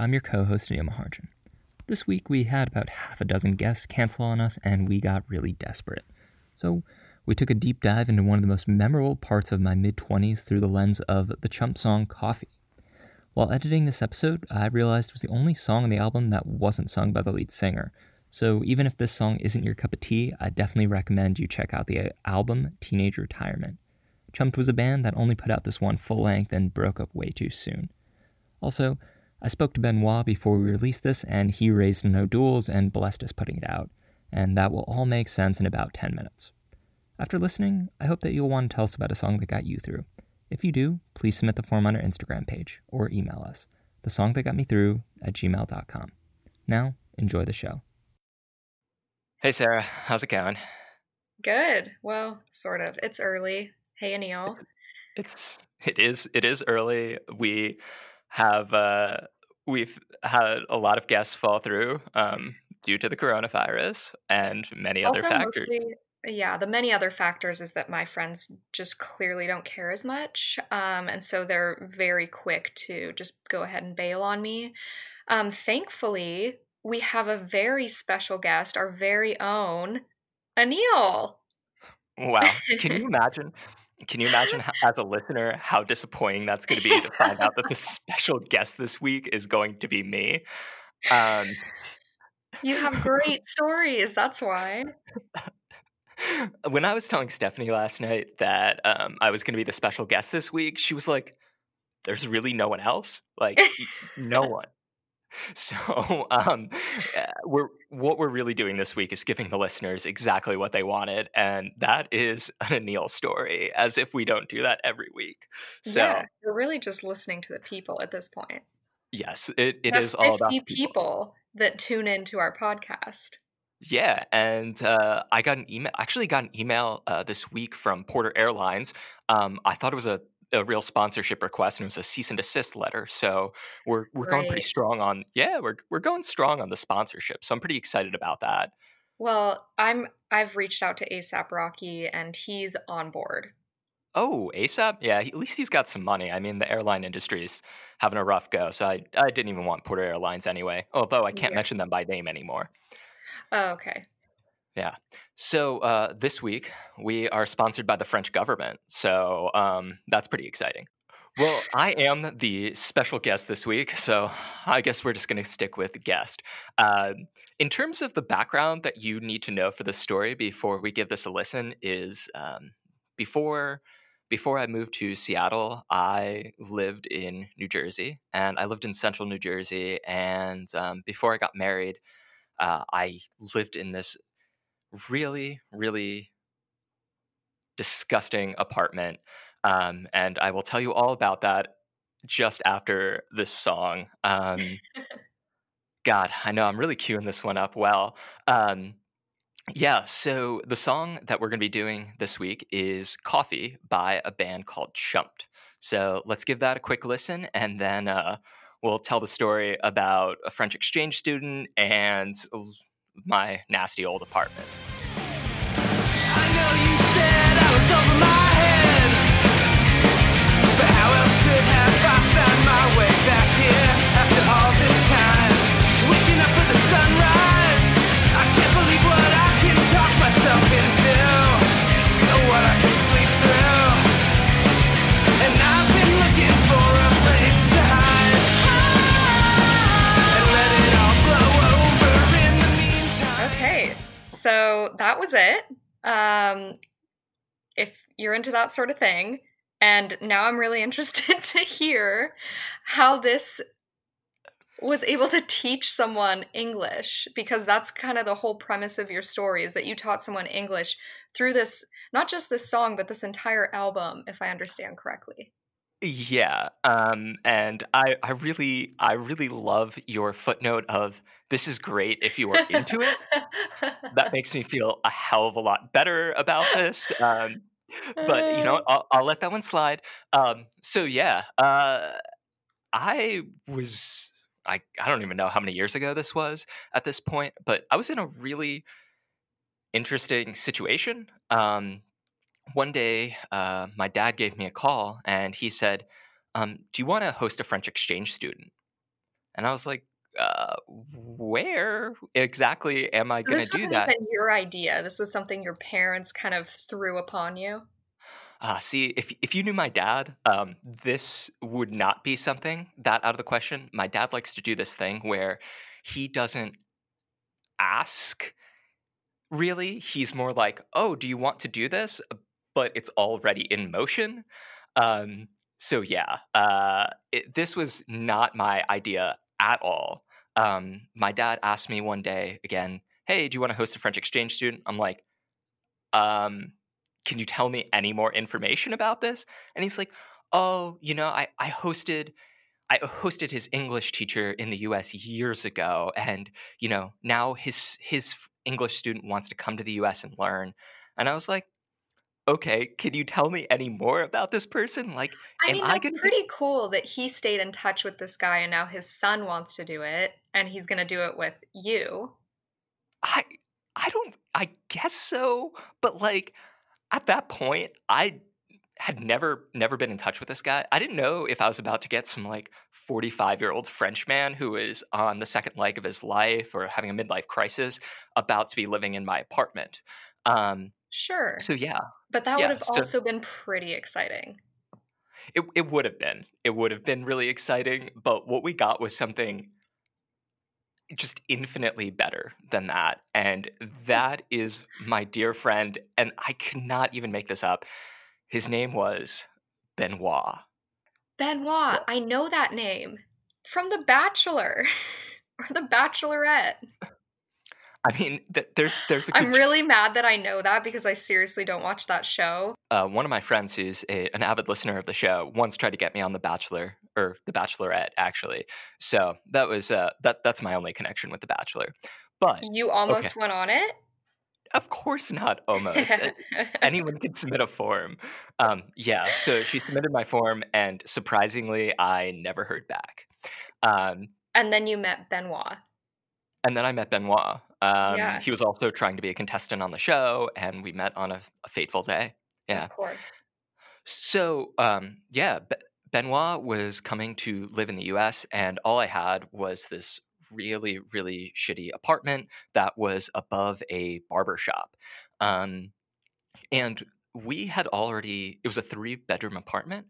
I'm your co host, Anil Maharjan. This week we had about half a dozen guests cancel on us, and we got really desperate. So we took a deep dive into one of the most memorable parts of my mid 20s through the lens of the Chumped song Coffee. While editing this episode, I realized it was the only song on the album that wasn't sung by the lead singer. So even if this song isn't your cup of tea, I definitely recommend you check out the uh, album Teenage Retirement. Chumped was a band that only put out this one full length and broke up way too soon. Also, I spoke to Benoit before we released this, and he raised no duels and blessed us putting it out, and that will all make sense in about 10 minutes. After listening, I hope that you'll want to tell us about a song that got you through. If you do, please submit the form on our Instagram page or email us, the song that got me through at gmail.com. Now, enjoy the show. Hey Sarah, how's it going? Good. Well, sort of. It's early. Hey Anil. It's it is it is early. We have uh we've had a lot of guests fall through um due to the coronavirus and many other factors. mostly, yeah, the many other factors is that my friends just clearly don't care as much. Um, and so they're very quick to just go ahead and bail on me. Um, thankfully, we have a very special guest, our very own Anil. Wow. Can you imagine can you imagine as a listener how disappointing that's going to be to find out that the special guest this week is going to be me? Um You have great stories. That's why. when I was telling Stephanie last night that um, I was going to be the special guest this week, she was like, "There's really no one else, like no one." So, um, uh, we're what we're really doing this week is giving the listeners exactly what they wanted, and that is an Anil story. As if we don't do that every week. So, yeah, you're really just listening to the people at this point. yes, it, it all about 50 the people. people that tune into our podcast. Yeah, and uh, I got an email. Actually, got an email uh, this week from Porter Airlines. Um, I thought it was a, a real sponsorship request, and it was a cease and desist letter. So we're we're going pretty strong on. Yeah, we're we're going strong on the sponsorship. So I'm pretty excited about that. Well, I'm I've reached out to ASAP Rocky and he's on board. Oh, ASAP. Yeah, he, at least he's got some money. I mean, the airline industry is having a rough go. So I I didn't even want Porter Airlines anyway. Although I can't Yeah. mention them by name anymore. Oh, okay. Yeah. So uh, this week we are sponsored by the French government. So um, that's pretty exciting. Well, I am the special guest this week, so I guess we're just going to stick with guest. Uh, in terms of the background that you need to know for the story before we give this a listen, is um, before before I moved to Seattle, I lived in New Jersey, and I lived in Central New Jersey. And um, before I got married, uh, I lived in this really, really disgusting apartment. Um, and I will tell you all about that just after this song. Um, God, I know I'm really queuing this one up well. Um, yeah, so the song that we're going to be doing this week is Coffee by a band called Chumped. So let's give that a quick listen and then uh, we'll tell the story about a French exchange student and my nasty old apartment. So that was it. Um if you're into that sort of thing, and now I'm really interested to hear how this was able to teach someone English because that's kind of the whole premise of your story is that you taught someone English through this not just this song but this entire album if I understand correctly. Yeah, um, and I, I really, I really love your footnote of this is great if you are into it. That makes me feel a hell of a lot better about this. Um, but you know, I'll, I'll let that one slide. Um, so yeah, uh, I was, I, I don't even know how many years ago this was at this point, but I was in a really interesting situation. Um, one day, uh, my dad gave me a call and he said, um, do you want to host a French exchange student? And I was like, uh, where exactly am I So going to do wasn't that? even your idea. This was something your parents kind of threw upon you. Uh, see, if if you knew my dad, um, this would not be something that out of the question. My dad likes to do this thing where he doesn't ask. Really, he's more like, "Oh, do you want to do this?" But it's already in motion. Um, so yeah, uh, it, this was not my idea at all. Um, my dad asked me one day again, "Hey, do you want to host a French exchange student?" I'm like, um, can you tell me any more information about this? And he's like, oh, you know, I, I hosted I hosted his English teacher in the US years ago, and you know, now his his English student wants to come to the US and learn. And I was like, okay, can you tell me any more about this person? Like, I mean, I gonna pretty cool that he stayed in touch with this guy and now his son wants to do it and he's going to do it with you. I I don't I guess so, but like at that point I had never never been in touch with this guy. I didn't know if I was about to get some like 45-year-old French man who is on the second leg of his life or having a midlife crisis about to be living in my apartment. Um Sure. so yeah, But that yeah, would have so also been pretty exciting. it it would have been. It would have been really exciting, but what we got was something just infinitely better than that. And hmm. that is my dear friend, and I cannot even make this up. His name was Benoit. Benoit, I know that name from The Bachelor or The Bachelorette. I mean, th- there's there's a I'm really mad that I know that because I seriously don't watch that show. uh, one of my friends who's a, an avid listener of the show once tried to get me on The Bachelor or The Bachelorette, actually. So that was uh, that that's my only connection with The Bachelor. But You almost went on it? of course not. Almost anyone can submit a form. Um, yeah, so she submitted my form, and surprisingly, I never heard back. Um, and then you met Benoit. and then I met Benoit. Um, Yeah. He was also trying to be a contestant on the show, and we met on a, a fateful day. Yeah. Of course. So, um, yeah, Be- Benoit was coming to live in the US, and all I had was this really, really shitty apartment that was above a barber shop. Um, and we had already, it was a three bedroom apartment,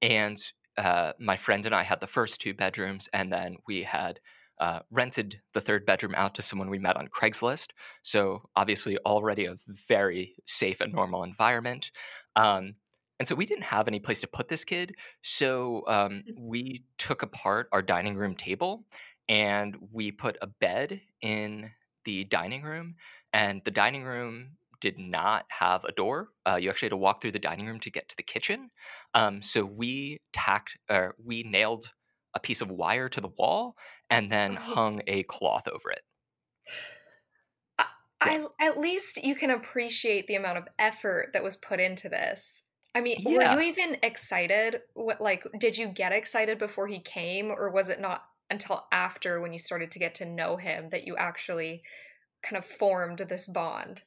and uh, my friend and I had the first two bedrooms, and then we had uh, rented the third bedroom out to someone we met on Craigslist. So, obviously, already a very safe and normal environment. Um, and so we didn't have any place to put this kid. So um, we took apart our dining room table and we put a bed in the dining room. And the dining room did not have a door. Uh, you actually had to walk through the dining room to get to the kitchen. Um, so we tacked, or we nailed a piece of wire to the wall and then hung a cloth over it. I at least you can appreciate the amount of effort that was put into this. I mean, Yeah. were you even excited? What like did you get excited before he came or was it not until after when you started to get to know him that you actually kind of formed this bond?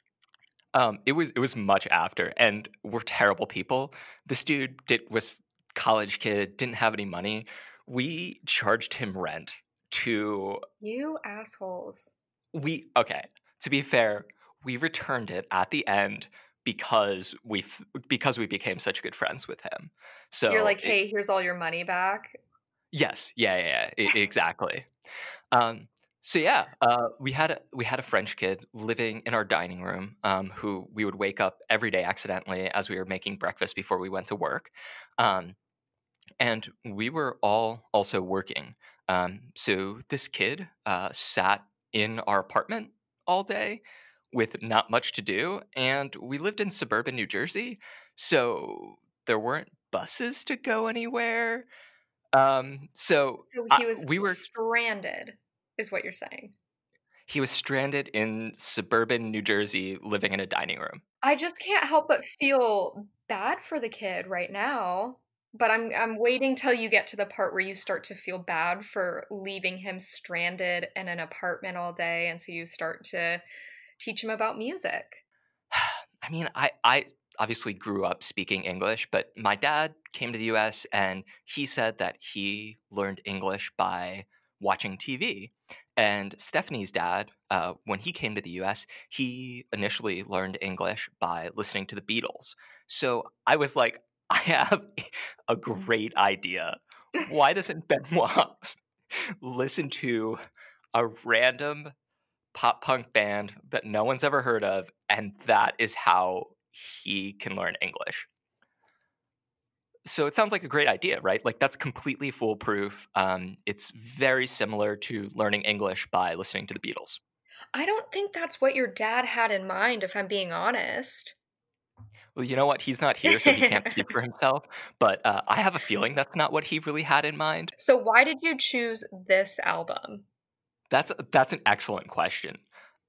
Um, it was it was much after, and we're terrible people. This dude did was college kid, didn't have any money. We charged him rent to You assholes. we okay. To be fair, we returned it at the end because we because we became such good friends with him. So You're like, it- "Hey, here's all your money back." Yes, yeah, yeah, yeah exactly. Um, so yeah, uh, we had a, we had a French kid living in our dining room um, who we would wake up every day accidentally as we were making breakfast before we went to work, um, and we were all also working. Um, so this kid uh, sat in our apartment all day with not much to do, and we lived in suburban New Jersey, so there weren't buses to go anywhere. Um, so So he was we were stranded is what you're saying. he was stranded in suburban New Jersey, living in a dining room. I just can't help but feel bad for the kid right now. But I'm I'm waiting till you get to the part where you start to feel bad for leaving him stranded in an apartment all day and so you start to teach him about music. I mean, I, I obviously grew up speaking English, but my dad came to the US and he said that he learned English by watching TV. And Stephanie's dad, uh, when he came to the US, he initially learned English by listening to the Beatles. So I was like, I have a great idea. Why doesn't Benoit listen to a random pop punk band that no one's ever heard of, and that is how he can learn English? So it sounds like a great idea, right? Like that's completely foolproof. Um, it's very similar to learning English by listening to the Beatles. I don't think that's what your dad had in mind, if I'm being honest. Well, you know what? He's not here, so he can't speak for himself. But uh, I have a feeling that's not what he really had in mind. So, why did you choose this album? That's that's an excellent question.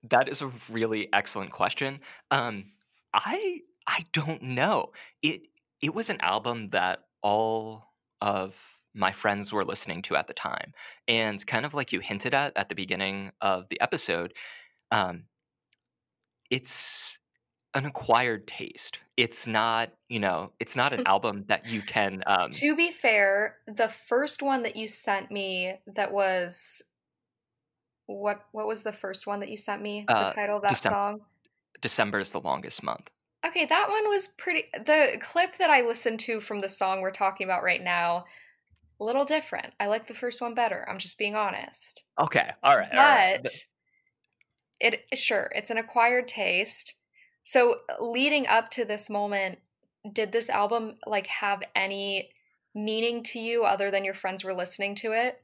That is a really excellent question. Um, I I don't know. It it was an album that all of my friends were listening to at the time, and kind of like you hinted at at the beginning of the episode, um, it's an acquired taste. It's not, you know, it's not an album that you can. Um, to be fair, the first one that you sent me that was what what was the first one that you sent me? The Uh, title of that song? December is the longest month. Okay, that one was pretty the clip that I listened to from the song we're talking about right now, a little different. I like the first one better. I'm just being honest. Okay, all right, But right. Th- it sure, it's an acquired taste. So leading up to this moment, did this album like have any meaning to you other than your friends were listening to it?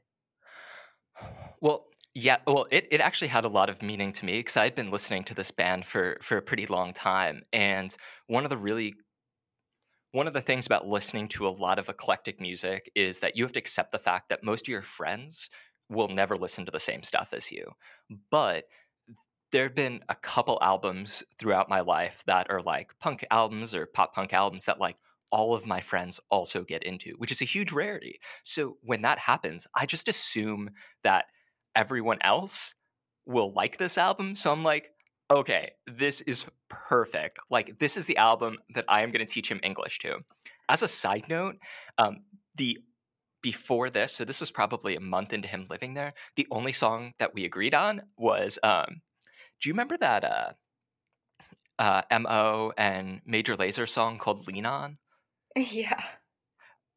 Well, yeah, well, it, it actually had a lot of meaning to me because I'd been listening to this band for for a pretty long time, and one of the really one of the things about listening to a lot of eclectic music is that you have to accept the fact that most of your friends will never listen to the same stuff as you. But there have been a couple albums throughout my life that are like punk albums or pop punk albums that like all of my friends also get into, which is a huge rarity. So when that happens, I just assume that everyone else will like this album. So I'm like, okay, this is perfect. Like, this is the album that I am going to teach him English to. As a side note, um, the before this, so this was probably a month into him living there. The only song that we agreed on was, um, do you remember that uh, uh, Mo and Major Lazer song called "Lean On"? yeah.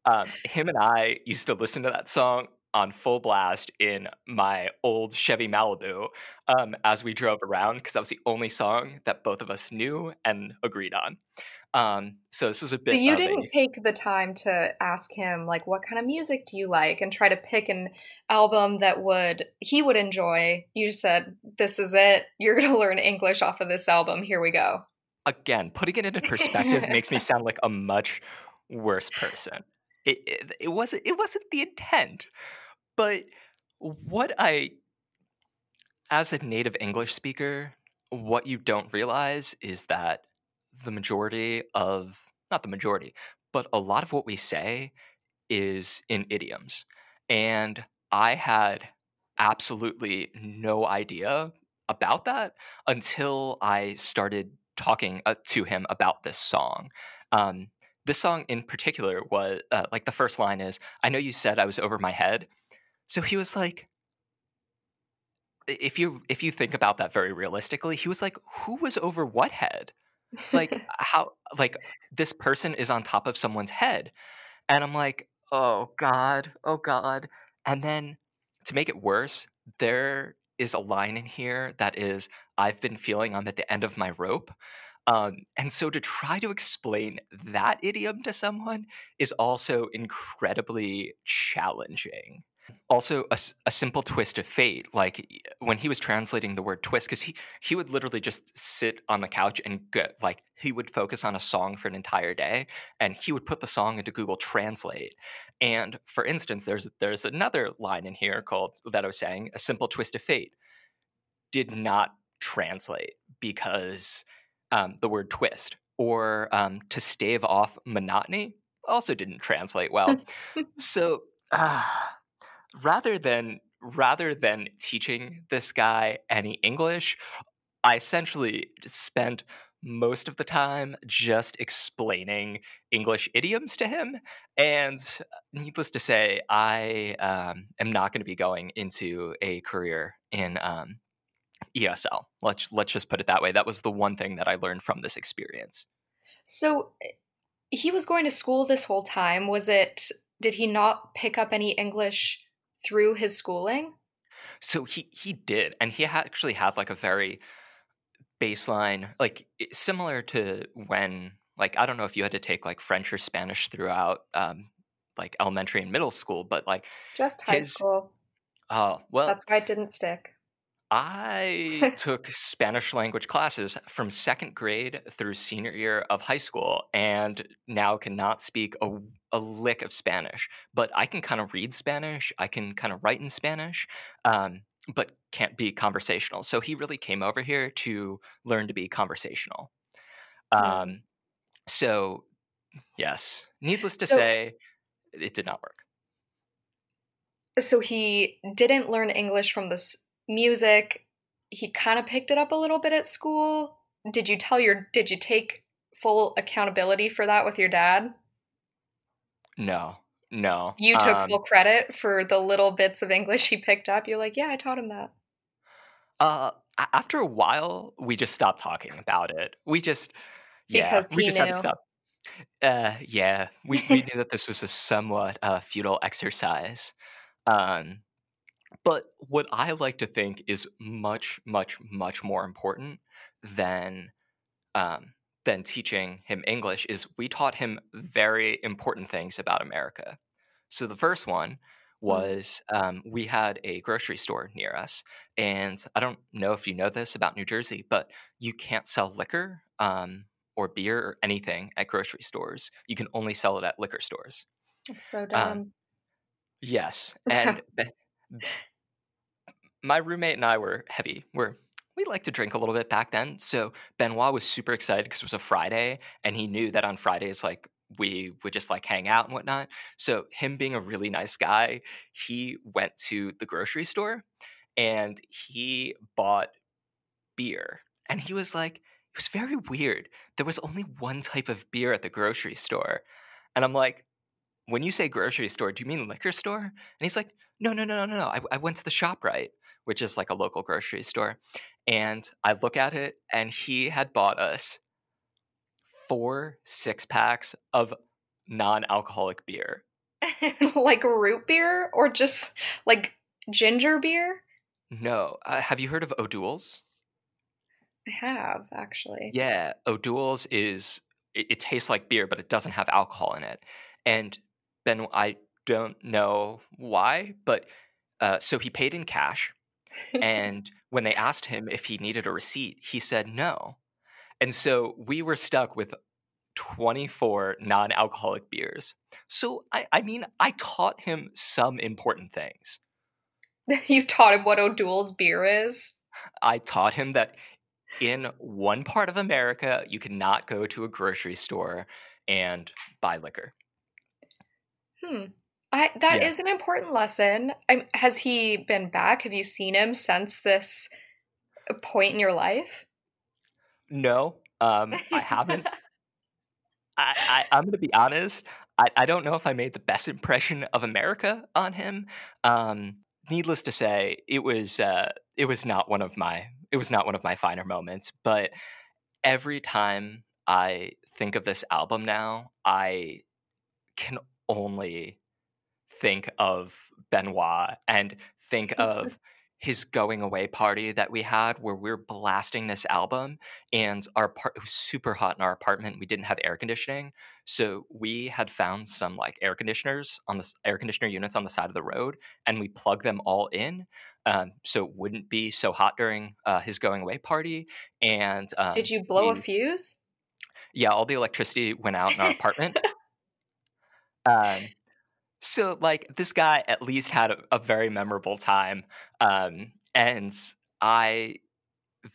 um, him and I used to listen to that song on full blast in my old Chevy Malibu um, as we drove around because that was the only song that both of us knew and agreed on. Um, so this was a bit. So you didn't a, take the time to ask him like what kind of music do you like and try to pick an album that would he would enjoy. You just said this is it. You're going to learn English off of this album. Here we go. again putting it into perspective makes me sound like a much worse person. It, it it wasn't it wasn't the intent, but what I as a native English speaker, what you don't realize is that the majority of not the majority, but a lot of what we say is in idioms. And I had absolutely no idea about that until I started talking uh, to him about this song. Um, this song in particular was uh, like the first line is, I know you said I was over my head. So he was like, if you if you think about that very realistically, he was like, who was over what head? Like how like this person is on top of someone's head. And I'm like, oh God, oh God. And then to make it worse, there is a line in here that is, I've been feeling I'm at the end of my rope. Um, and so to try to explain that idiom to someone is also incredibly challenging. Also, a simple twist of fate. Like when he was translating the word twist, because he, he would literally just sit on the couch and get like he would focus on a song for an entire day, and he would put the song into Google Translate. And for instance, there's there's another line in here called that I was saying, a simple twist of fate, did not translate because um, the word twist or um, to stave off monotony also didn't translate well. so uh, rather than rather than teaching this guy any English, I essentially spent most of the time just explaining English idioms to him. And uh, needless to say, I um, am not going to be going into a career in um, ESL. Let's let's just put it that way. That was the one thing that I learned from this experience. So eh, he was going to school this whole time. Was it did he not pick up any English through his schooling? So he he did, and he actually had like a very baseline, like similar to when like I don't know if you had to take like French or Spanish throughout um, like elementary and middle school, but like Just high His- school. oh well, That's why it didn't stick. I took Spanish language classes from second grade through senior year of high school and now cannot speak a, a lick of Spanish. But I can kind of read Spanish, I can kind of write in Spanish, um, but can't be conversational. So he really came over here to learn to be conversational. Um, so, yes, needless to So- say, it did not work. So he didn't learn English from this music. He kind of picked it up a little bit at school. Did you tell your did you take full accountability for that with your dad? No, no. You took Um, full credit for the little bits of English he picked up. You're like, "Yeah, I taught him that." Uh, after a while, we just stopped talking about it. We just, yeah, Because we just had to stop. Uh, yeah, we we knew that this was a somewhat uh, futile exercise. Um, but what I like to think is much, much, much more important than um, than teaching him English is we taught him very important things about America. So the first one was um, we had a grocery store near us, and I don't know if you know this about New Jersey, but you can't sell liquor um, or beer or anything at grocery stores. You can only sell it at liquor stores. That's so dumb. Yes, and Mm. my roommate and I were heavy. We're we like to drink a little bit back then. So Benoit was super excited because it was a Friday, and he knew that on Fridays, like we would just like hang out and whatnot. So him being a really nice guy, he went to the grocery store and he bought beer. And he was like, it was very weird. There was only one type of beer at the grocery store. And I'm like, when you say grocery store, do you mean liquor store? And he's like, no, no, no, no, no, no. I, I went to the ShopRite, which is like a local grocery store. And I look at it, and he had bought us four six packs of non alcoholic beer. like root beer or just like ginger beer? No. Uh, have you heard of O'Doul's? I have actually. Yeah. O'Doul's is, it, it tastes like beer, but it doesn't have alcohol in it. And then I don't know why, but uh, so he paid in cash. and when they asked him if he needed a receipt, he said no. And so we were stuck with 24 non alcoholic beers. So, I, I mean, I taught him some important things. you taught him what O'Doul's beer is. I taught him that in one part of America, you cannot go to a grocery store and buy liquor. Hmm. I that is Yeah. an important lesson. i has he been back? Have you seen him since this point in your life? No, um, I haven't. I, I, I'm going to be honest. I, I don't know if I made the best impression of America on him. Um, needless to say, it was uh, it was not one of my it was not one of my finer moments. But every time I think of this album now, I can only think of Benoit and think of his going away party that we had where we are blasting this album and our part it was super hot in our apartment we didn't have air conditioning so we had found some like air conditioners on the air conditioner units on the side of the road and we plugged them all in um, so it wouldn't be so hot during uh, his going away party and um, Did you blow a fuse? yeah, all the electricity went out in our apartment. um, so like this guy at least had a, a very memorable time, um, and I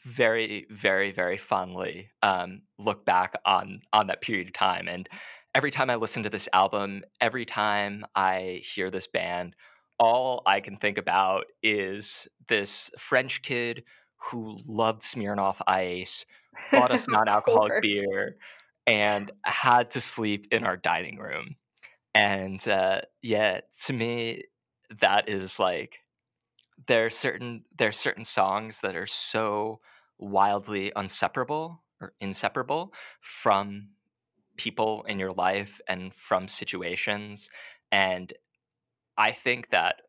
very, very, very fondly um, look back on on that period of time. And every time I listen to this album, every time I hear this band, all I can think about is this French kid who loved Smirnoff Ice, bought us non-alcoholic beer, and had to sleep in our dining room. And uh, yeah, to me, that is like there are certain there are certain songs that are so wildly inseparable or inseparable from people in your life and from situations. And I think that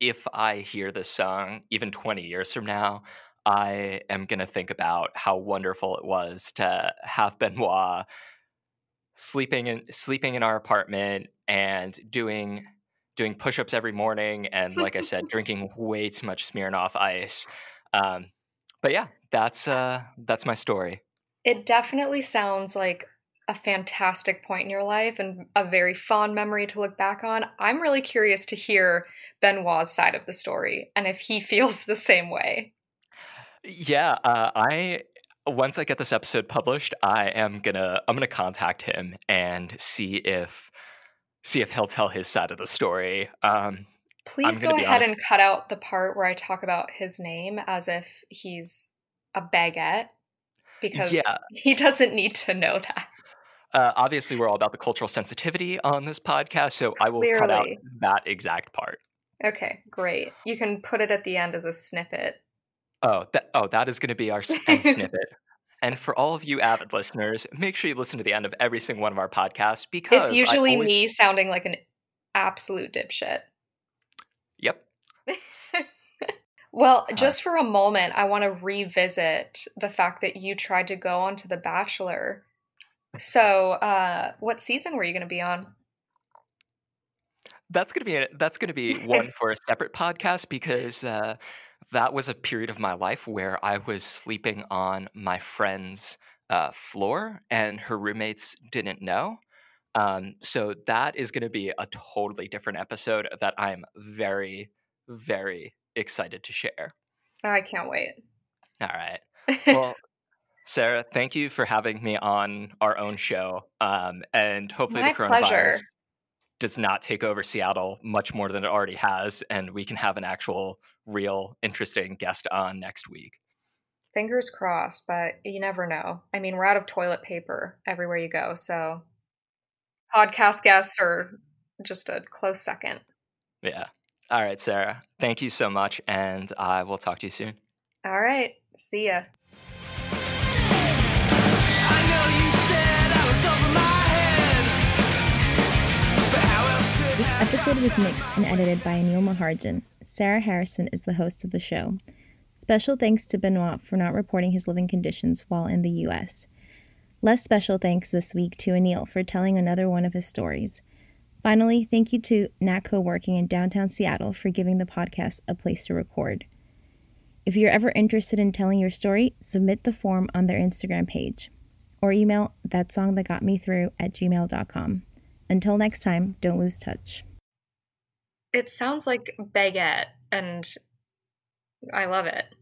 if I hear this song, even 20 years from now, I am going to think about how wonderful it was to have Benoit sleeping in sleeping in our apartment and doing doing push-ups every morning and like I said drinking way too much Smirnoff ice. Um, but yeah, that's uh that's my story. It definitely sounds like a fantastic point in your life and a very fond memory to look back on. I'm really curious to hear Benoit's side of the story and if he feels the same way. Yeah, uh, I once I get this episode published, I am gonna I'm gonna contact him and see if see if he'll tell his side of the story. Um, Please go ahead honest- and cut out the part where I talk about his name as if he's a baguette because Yeah. he doesn't need to know that. uh, obviously, we're all about the cultural sensitivity on this podcast, so I will cut out that exact part. Okay, great. You can put it at the end as a snippet. Oh, that oh, that is going to be our s- end snippet. And for all of you avid listeners, make sure you listen to the end of every single one of our podcasts because It's I usually always- me sounding like an absolute dipshit. Yep. Well, Uh, just for a moment, I want to revisit the fact that you tried to go onto The Bachelor. So, uh, what season were you going to be on? That's gonna be a, that's gonna be one for a separate podcast because uh, that was a period of my life where I was sleeping on my friend's uh, floor and her roommates didn't know. Um, so that is going to be a totally different episode that I'm very, very excited to share. I can't wait. All right. Well, Sarah, thank you for having me on our own show. Um, and hopefully My the coronavirus pleasure. Does not take over Seattle much more than it already has, and we can have an actual, real, interesting guest on next week. Fingers crossed, but you never know. I mean, we're out of toilet paper everywhere you go, so podcast guests are just a close second. Yeah. All right, Sarah. Thank you so much, and I will talk to you soon. All right, see ya. Episode was mixed and edited by Anil Maharjan. Sarah Harrison is the host of the show. Special thanks to Benoit for not reporting his living conditions while in the U.S. Less special thanks this week to Anil for telling another one of his stories. Finally, thank you to NATCO working in downtown Seattle for giving the podcast a place to record. If you're ever interested in telling your story, submit the form on their Instagram page or email that song that got me through at gmail.com. Until next time, don't lose touch. It sounds like baguette, and I love it.